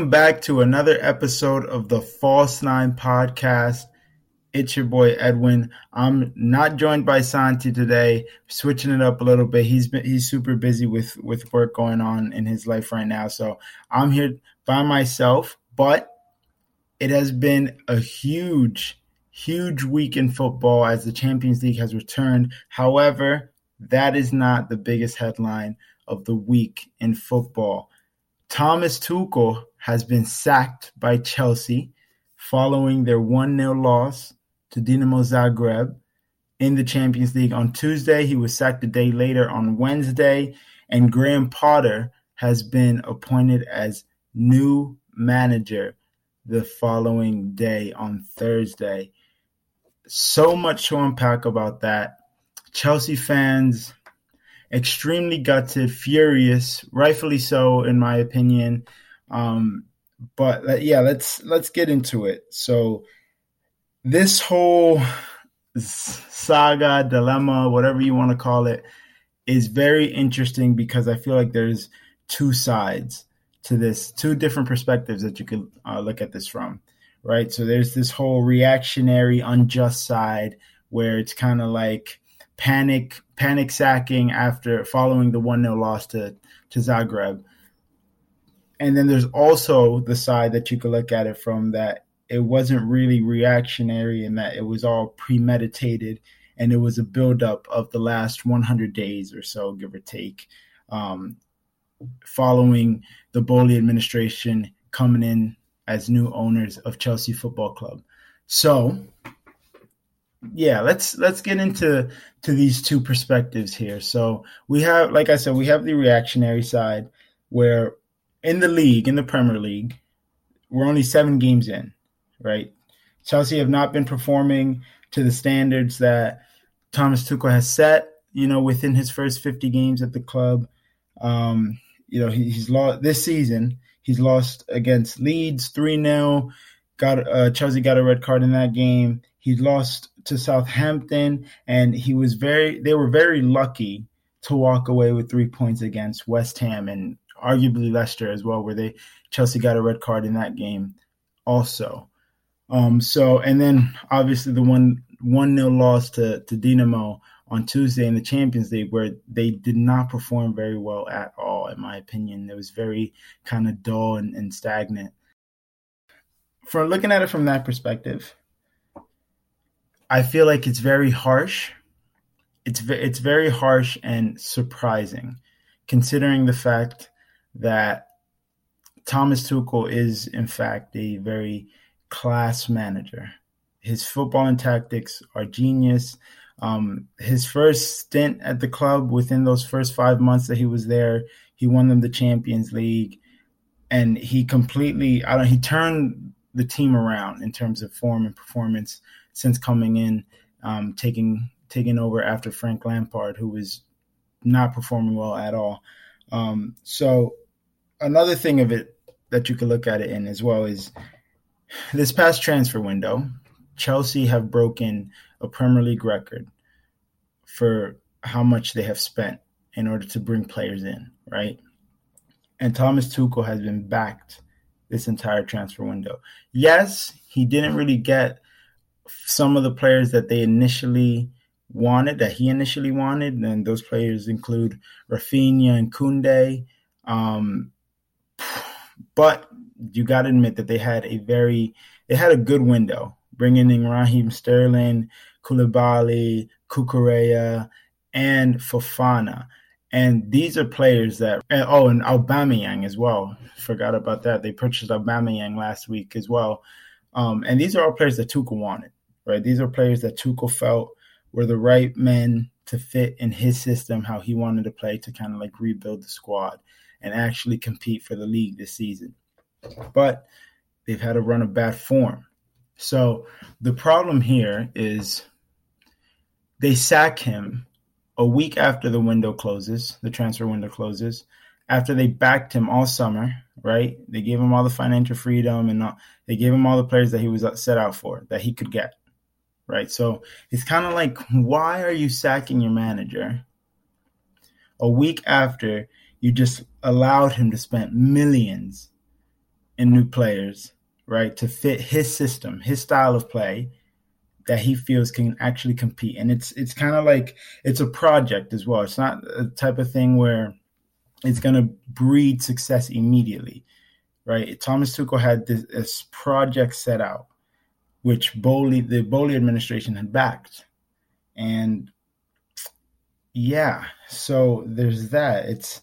Welcome back to another episode of the False Nine podcast. It's your boy Edwin. I'm not joined by Santi today. Switching it up a little bit. He's been he's super busy with with work going on in his life right now. So I'm here by myself, but it has been a huge huge week in football as the Champions League has returned. However, that is not the biggest headline of the week in football. Thomas Tuchel has been sacked by Chelsea following their 1 0 loss to Dinamo Zagreb in the Champions League on Tuesday. He was sacked a day later on Wednesday, and Graham Potter has been appointed as new manager the following day on Thursday. So much to unpack about that. Chelsea fans extremely gutted, furious, rightfully so, in my opinion. Um, but uh, yeah, let's let's get into it. So this whole saga, dilemma, whatever you want to call it, is very interesting because I feel like there's two sides to this, two different perspectives that you could uh, look at this from, right? So there's this whole reactionary, unjust side where it's kind of like panic panic sacking after following the 1-0 loss to to Zagreb. And then there's also the side that you could look at it from that it wasn't really reactionary and that it was all premeditated and it was a buildup of the last 100 days or so, give or take, um, following the Boehly administration coming in as new owners of Chelsea Football Club. So yeah let's let's get into to these two perspectives here. So we have like i said we have the reactionary side where in the league in the premier league we're only seven games in right? Chelsea have not been performing to the standards that thomas tuchel has set you know within his first 50 games at the club. Um you know he, he's lost this season he's lost against leeds 3-0 got uh, chelsea got a red card in that game. He lost to Southampton, and he was very. They were very lucky to walk away with three points against West Ham and arguably Leicester as well, where they Chelsea got a red card in that game, also. Um, so and then obviously the one one nil loss to to Dinamo on Tuesday in the Champions League, where they did not perform very well at all, in my opinion. It was very kind of dull and, and stagnant. For looking at it from that perspective, I feel like it's very harsh. It's it's very harsh and surprising, considering the fact that Thomas Tuchel is in fact a very class manager. His football and tactics are genius. Um, his first stint at the club, within those first five months that he was there, he won them the Champions League, and he completely, I don't, he turned the team around in terms of form and performance since coming in, um, taking taking over after Frank Lampard, who was not performing well at all. Um, so another thing of it that you could look at it in as well is this past transfer window, Chelsea have broken a Premier League record for how much they have spent in order to bring players in, right? And Thomas Tuchel has been backed this entire transfer window. Yes, he didn't really get some of the players that they initially wanted, that he initially wanted, and those players include Rafinha and Koundé. Um, but you got to admit that they had a very, they had a good window, bringing in Raheem Sterling, Koulibaly, Cucurella, and Fofana. And these are players that, oh, and Aubameyang as well. Forgot about that. They purchased Aubameyang last week as well. Um, and these are all players that Tuchel wanted right? These are players that Tuchel felt were the right men to fit in his system, how he wanted to play to kind of like rebuild the squad and actually compete for the league this season. But they've had a run of bad form. So the problem here is they sack him a week after the window closes, the transfer window closes, after they backed him all summer, right? They gave him all the financial freedom and all, they gave him all the players that he was uh, set out for, that he could get right? So it's kind of like, why are you sacking your manager a week after you just allowed him to spend millions in new players, right, to fit his system, his style of play that he feels can actually compete. And it's it's kind of like it's a project as well. It's not a type of thing where it's going to breed success immediately, right? Thomas Tuchel had this, this project set out, which Boehly, the Boehly administration had backed, and yeah, so there's that. It's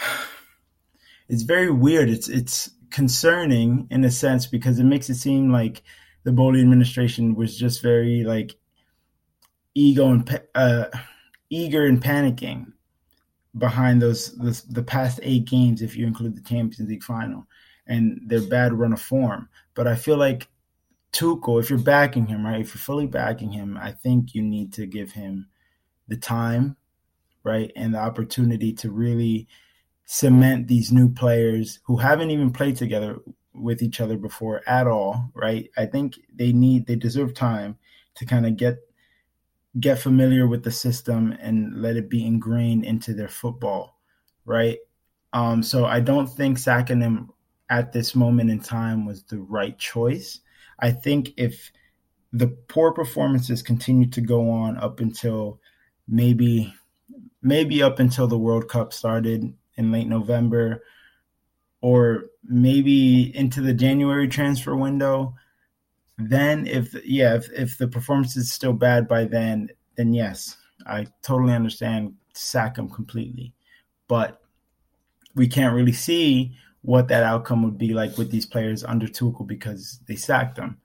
it's very weird. It's it's concerning in a sense because it makes it seem like the Boehly administration was just very like ego and uh, eager and panicking behind those, those the past eight games if you include the Champions League final and their bad run of form. But I feel like Tuchel, if you're backing him, right, if you're fully backing him, I think you need to give him the time, right, and the opportunity to really cement these new players who haven't even played together with each other before at all, right? I think they need they deserve time to kind of get get familiar with the system and let it be ingrained into their football, right? Um, so I don't think sacking him at this moment in time was the right choice. I think if the poor performances continue to go on up until maybe maybe up until the World Cup started in late November or maybe into the January transfer window, then if yeah, if, if the performance is still bad by then, then yes, I totally understand sack him completely. But we can't really see what that outcome would be like with these players under Tuchel because they sacked them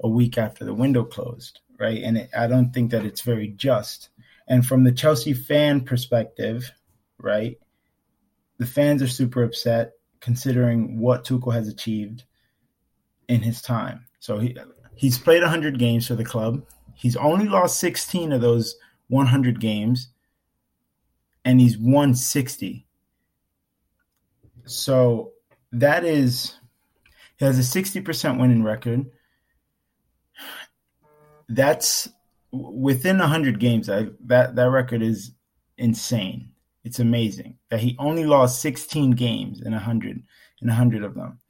a week after the window closed, right? And it, I don't think that it's very just. And from the Chelsea fan perspective, right, the fans are super upset considering what Tuchel has achieved in his time. So he he's played 100 games for the club. He's only lost 16 of those 100 games and he's won 60. So that is he has a 60% winning record. That's within 100 games. I, that that record is insane. It's amazing that he only lost 16 games in 100 in 100 of them.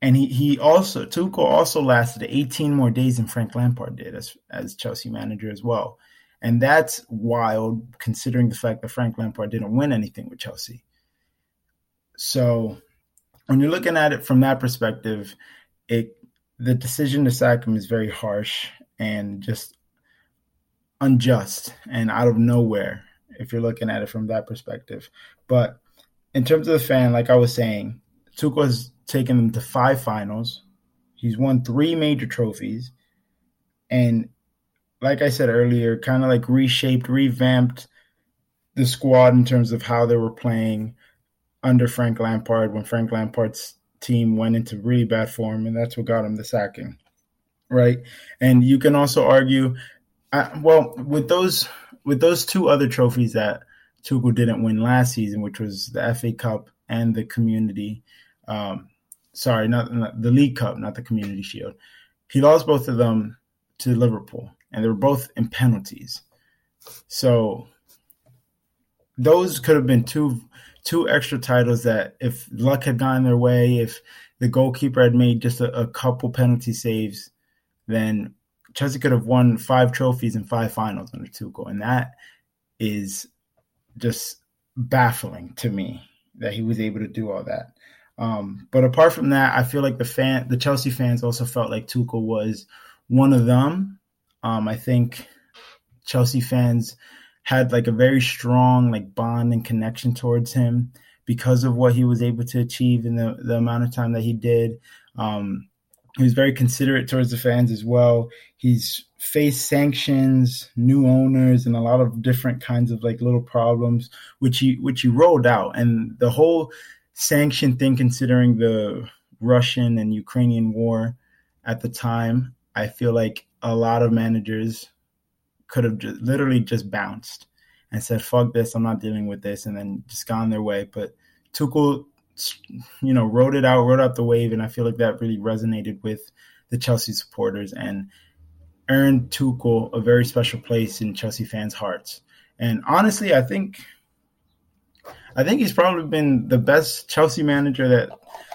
And he, he also Tuchel also lasted 18 more days than Frank Lampard did as as Chelsea manager as well. And that's wild considering the fact that Frank Lampard didn't win anything with Chelsea. So when you're looking at it from that perspective, it the decision to sack him is very harsh and just unjust and out of nowhere if you're looking at it from that perspective. But in terms of the fan, like I was saying, Tuchel has taken them to five finals. He's won three major trophies. And like I said earlier, kind of like reshaped, revamped the squad in terms of how they were playing under Frank Lampard when Frank Lampard's team went into really bad form, and that's what got him the sacking, right? And you can also argue, well, with those with those two other trophies that Tuchel didn't win last season, which was the FA Cup and the Community, um, sorry, not, not, the League Cup, not the Community Shield. He lost both of them to Liverpool, and they were both in penalties. So those could have been two two extra titles that, if luck had gone their way, if the goalkeeper had made just a, a couple penalty saves, then Chelsea could have won five trophies in five finals under Tuchel, and that is just baffling to me that he was able to do all that. Um, but apart from that, I feel like the fan, the Chelsea fans, also felt like Tuchel was one of them. Um, I think Chelsea fans had like a very strong like bond and connection towards him because of what he was able to achieve in the, the amount of time that he did. Um, he was very considerate towards the fans as well. He's faced sanctions, new owners, and a lot of different kinds of like little problems, which he which he rolled out. And the whole sanction thing, considering the Russian and Ukrainian war at the time, I feel like a lot of managers could have just, literally just bounced and said, "Fuck this! I'm not dealing with this," and then just gone their way. But Tuchel you know, rode it out, rode out the wave, and I feel like that really resonated with the Chelsea supporters and earned Tuchel a very special place in Chelsea fans' hearts. And honestly, I think I think he's probably been the best Chelsea manager that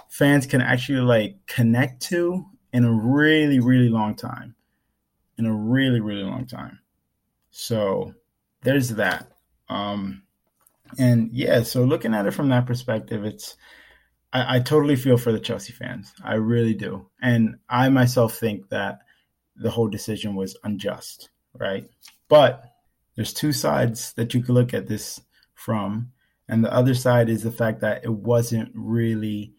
fans can actually like connect to in a really, really long time. In a really, really long time. So there's that. Um, and yeah, so looking at it from that perspective, it's I, I totally feel for the Chelsea fans. I really do. And I myself think that the whole decision was unjust, right? But there's two sides that you could look at this from. And the other side is the fact that it wasn't really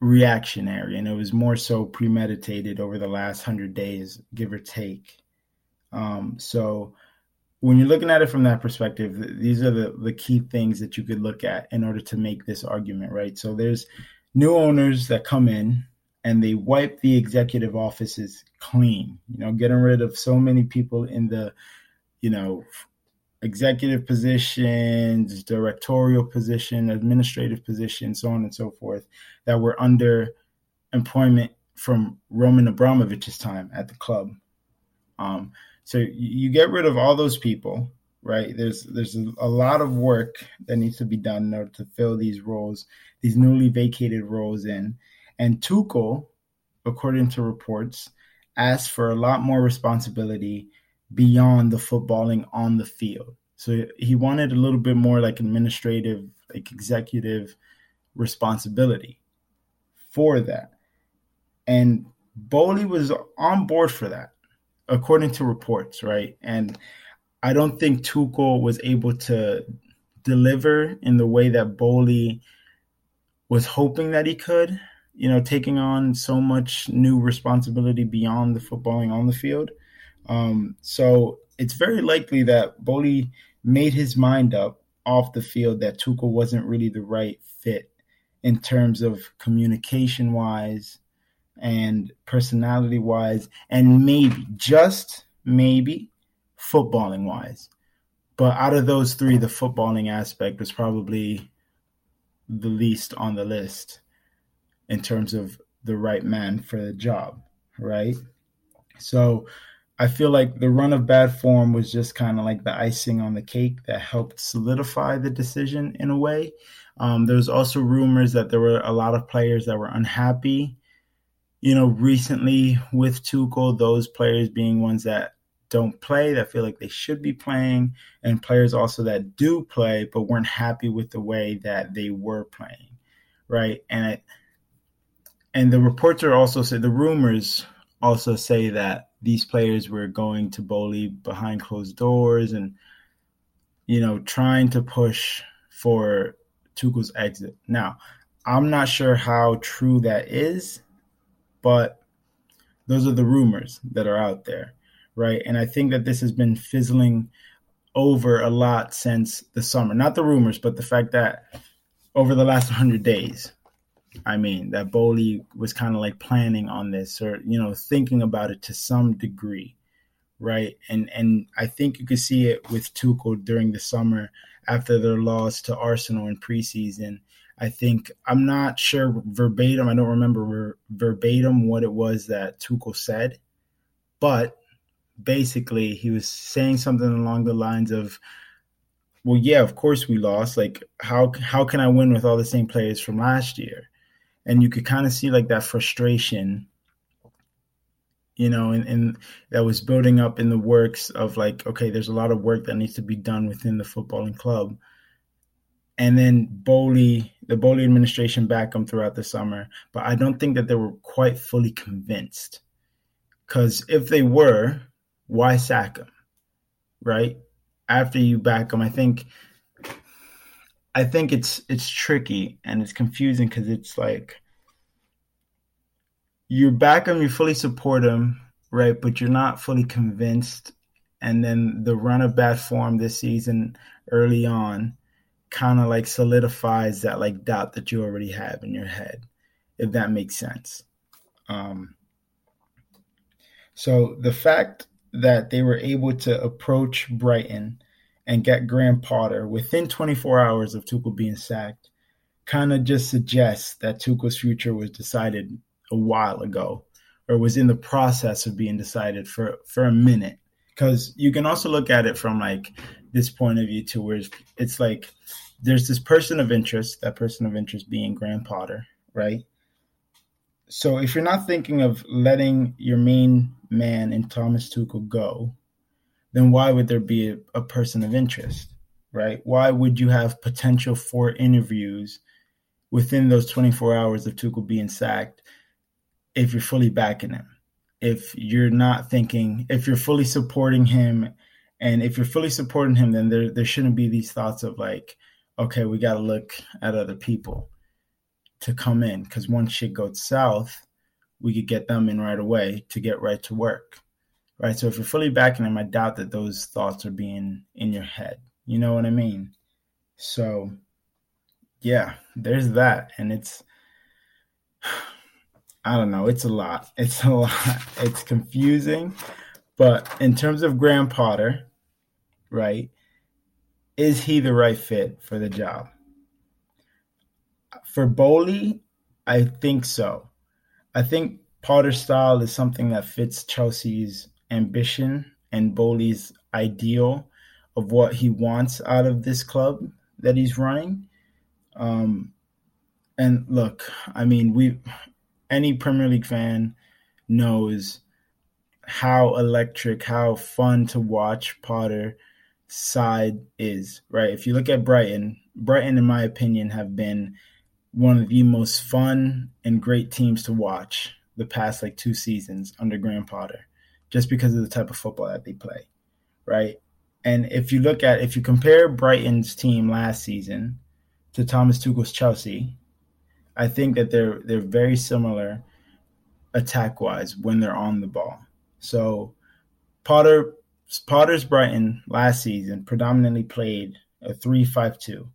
reactionary and it was more so premeditated over the last hundred days, give or take. Um, so when you're looking at it from that perspective, these are the, the key things that you could look at in order to make this argument, right? So there's new owners that come in and they wipe the executive offices clean, you know, getting rid of so many people in the, you know, executive positions, directorial position, administrative position, so on and so forth, that were under employment from Roman Abramovich's time at the club. Um, so you get rid of all those people, right? There's there's a lot of work that needs to be done in order to fill these roles, these newly vacated roles in. And Tuchel, according to reports, asked for a lot more responsibility beyond the footballing on the field. So he wanted a little bit more like administrative, like executive responsibility for that. And Boehly was on board for that, according to reports, right? And I don't think Tuchel was able to deliver in the way that Boehly was hoping that he could, you know, taking on so much new responsibility beyond the footballing on the field. Um, so it's very likely that Boehly made his mind up off the field that Tuchel wasn't really the right fit in terms of communication wise and personality wise, and maybe, just maybe, footballing wise. But out of those three, the footballing aspect was probably the least on the list in terms of the right man for the job, right? So I feel like the run of bad form was just kind of like the icing on the cake that helped solidify the decision in a way. Um, was also rumors that there were a lot of players that were unhappy, you know, recently with Tuchel, those players being ones that don't play that feel like they should be playing, and players also that do play but weren't happy with the way that they were playing, right? And it, and the reports are also say the rumors also say that these players were going to Boehly behind closed doors and you know trying to push for Tuchel's exit. Now, I'm not sure how true that is, but those are the rumors that are out there, right? And I think that this has been fizzling over a lot since the summer. Not the rumors, but the fact that over the last 100 days, I mean, that Boehly was kind of like planning on this or, you know, thinking about it to some degree, right? And and I think you could see it with Tuchel during the summer after their loss to Arsenal in preseason. I think I'm not sure verbatim. I don't remember verbatim what it was that Tuchel said, but basically he was saying something along the lines of, "Well, yeah, of course we lost. Like, how how can I win with all the same players from last year?" and you could kind of see like that frustration you know and, and that was building up in the works of like okay there's a lot of work that needs to be done within the footballing club and then Boehly, the Boehly administration backed him throughout the summer, but I don't think that they were quite fully convinced. Because if they were, why sack him, right? After you back him, I think I think it's it's tricky and it's confusing because it's like you back him, you fully support him, right? But you're not fully convinced. And then the run of bad form this season early on kind of like solidifies that like doubt that you already have in your head, if that makes sense. Um, so the fact that they were able to approach Brighton and get Graham Potter within 24 hours of Tuchel being sacked kind of just suggests that Tuchel's future was decided a while ago or was in the process of being decided for for a minute because you can also look at it from like this point of view to where it's, like there's this person of interest, that person of interest being Graham Potter, right? So if you're not thinking of letting your main man in Thomas Tuchel go, then why would there be a, a person of interest, right? Why would you have potential for interviews within those 24 hours of Tuchel being sacked if you're fully backing him? If you're not thinking, if you're fully supporting him, and if you're fully supporting him, then there there shouldn't be these thoughts of like, okay, we got to look at other people to come in because once shit goes south, we could get them in right away to get right to work. Right. So if you're fully backing them, I doubt that those thoughts are being in your head. You know what I mean? So yeah, there's that. And it's I don't know, it's a lot. It's a lot. It's confusing. But in terms of Graham Potter, right? Is he the right fit for the job? For Boehly, I think so. I think Potter's style is something that fits Chelsea's ambition and Boehly's ideal of what he wants out of this club that he's running. Um, and look, I mean, we any Premier League fan knows how electric, how fun to watch Potter side is, right? If you look at Brighton, Brighton, in my opinion, have been one of the most fun and great teams to watch the past like two seasons under Graham Potter, just because of the type of football that they play, right? And if you look at if you compare Brighton's team last season to Thomas Tuchel's Chelsea, I think that they're they're very similar attack wise when they're on the ball. So Potter Potter's Brighton last season predominantly played a 3 5 2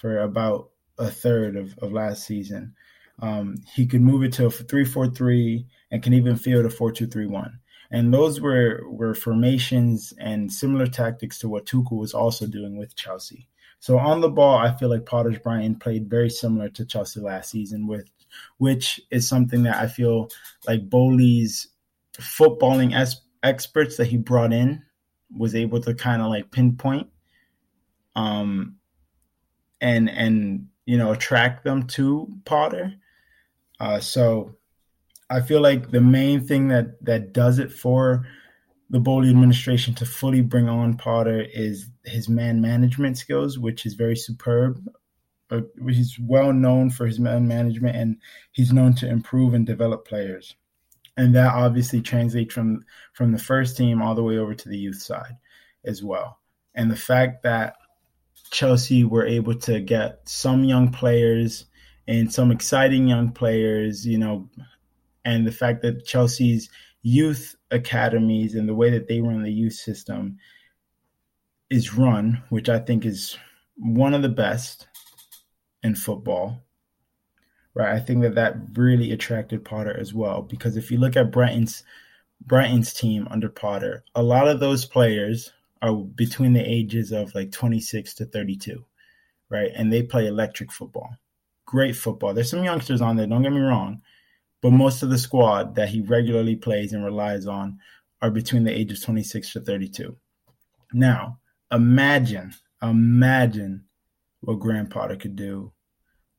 for about a third of, of last season. Um, he could move it to a 3 4 3 and can even field a 4 2 3 1. And those were, were formations and similar tactics to what Tuchel was also doing with Chelsea. So on the ball, I feel like Potter's Brighton played very similar to Chelsea last season, with which is something that I feel like Boehly's footballing es- experts that he brought in was able to kind of like pinpoint um and and you know attract them to Potter. Uh, so I feel like the main thing that that does it for the Boehly administration to fully bring on Potter is his man management skills, which is very superb. Uh, he's well known for his man management, and he's known to improve and develop players and that obviously translates from from the first team all the way over to the youth side as well. And the fact that Chelsea were able to get some young players and some exciting young players, you know, and the fact that Chelsea's youth academies and the way that they run the youth system is run, which I think is one of the best in football right? I think that that really attracted Potter as well because if you look at Brighton's Brighton's team under Potter, a lot of those players are between the ages of like 26 to 32, right? And they play electric football. Great football. There's some youngsters on there, don't get me wrong, but most of the squad that he regularly plays and relies on are between the ages 26 to 32. Now, imagine, imagine what Graham Potter could do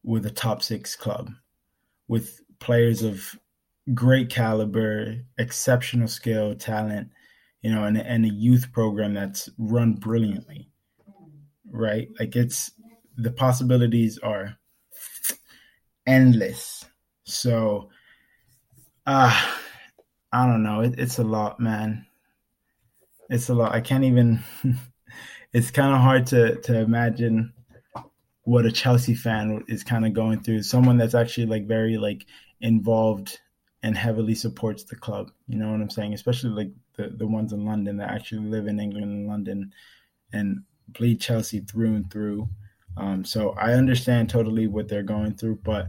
with a top six club with players of great caliber, exceptional skill, talent, you know, and, and a youth program that's run brilliantly, right? Like it's the possibilities are endless. So, uh, I don't know. It, it's a lot, man. It's a lot. I can't even. it's kind of hard to to imagine what a Chelsea fan is kind of going through. Someone that's actually like very like involved and heavily supports the club. You know what I'm saying? Especially like the the ones in London that actually live in England and London and bleed Chelsea through and through. Um, so I understand totally what they're going through, but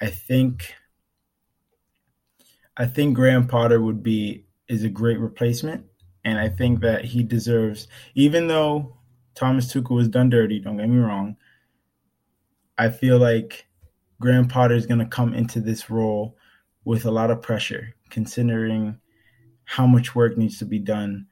I think I think Graham Potter would be is a great replacement, and I think that he deserves, even though Thomas Tuchel was done dirty. Don't get me wrong. I feel like Graham Potter is going to come into this role with a lot of pressure, considering how much work needs to be done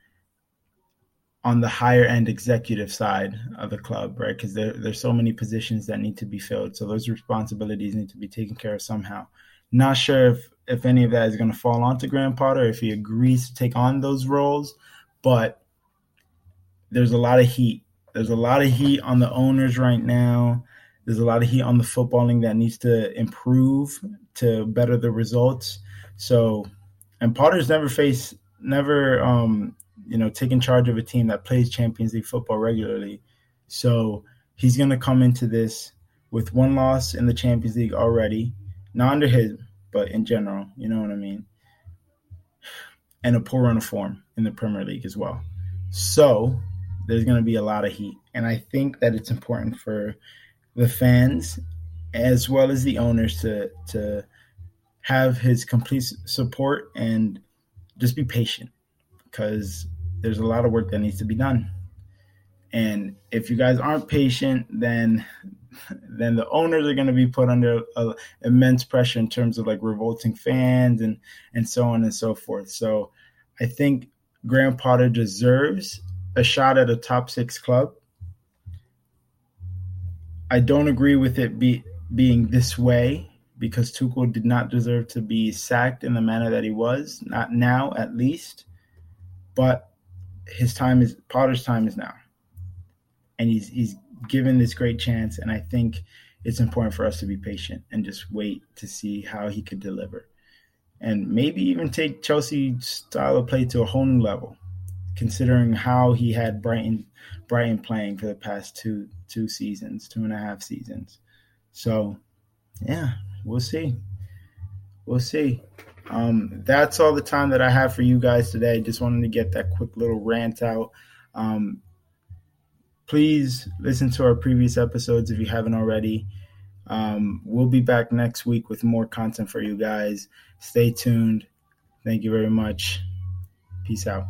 on the higher end executive side of the club, right? Because there, there's so many positions that need to be filled. So those responsibilities need to be taken care of somehow. Not sure if, if any of that is going to fall onto Graham Potter, if he agrees to take on those roles, but there's a lot of heat. There's a lot of heat on the owners right now. There's a lot of heat on the footballing that needs to improve to better the results. So, and Potter's never faced, never um, you know, taking charge of a team that plays Champions League football regularly. So he's going to come into this with one loss in the Champions League already, not under him, but in general, you know what I mean? And a poor run of form in the Premier League as well. So there's going to be a lot of heat. And I think that it's important for the fans as well as the owners to, to have his complete support and just be patient because there's a lot of work that needs to be done. And if you guys aren't patient, then then the owners are going to be put under uh, immense pressure in terms of like revolting fans and and so on and so forth. So I think Graham Potter deserves a shot at a top six club. I don't agree with it be, being this way because Tuchel did not deserve to be sacked in the manner that he was, not now at least. But his time is Potter's time is now, and he's he's given this great chance, and I think it's important for us to be patient and just wait to see how he could deliver, and maybe even take Chelsea's style of play to a whole new level, considering how he had Brighton Brighton playing for the past two two seasons, two and a half seasons. So, yeah, we'll see. We'll see. Um, that's all the time that I have for you guys today. Just wanted to get that quick little rant out. Um, please listen to our previous episodes if you haven't already. Um, we'll be back next week with more content for you guys. Stay tuned. Thank you very much. Peace out.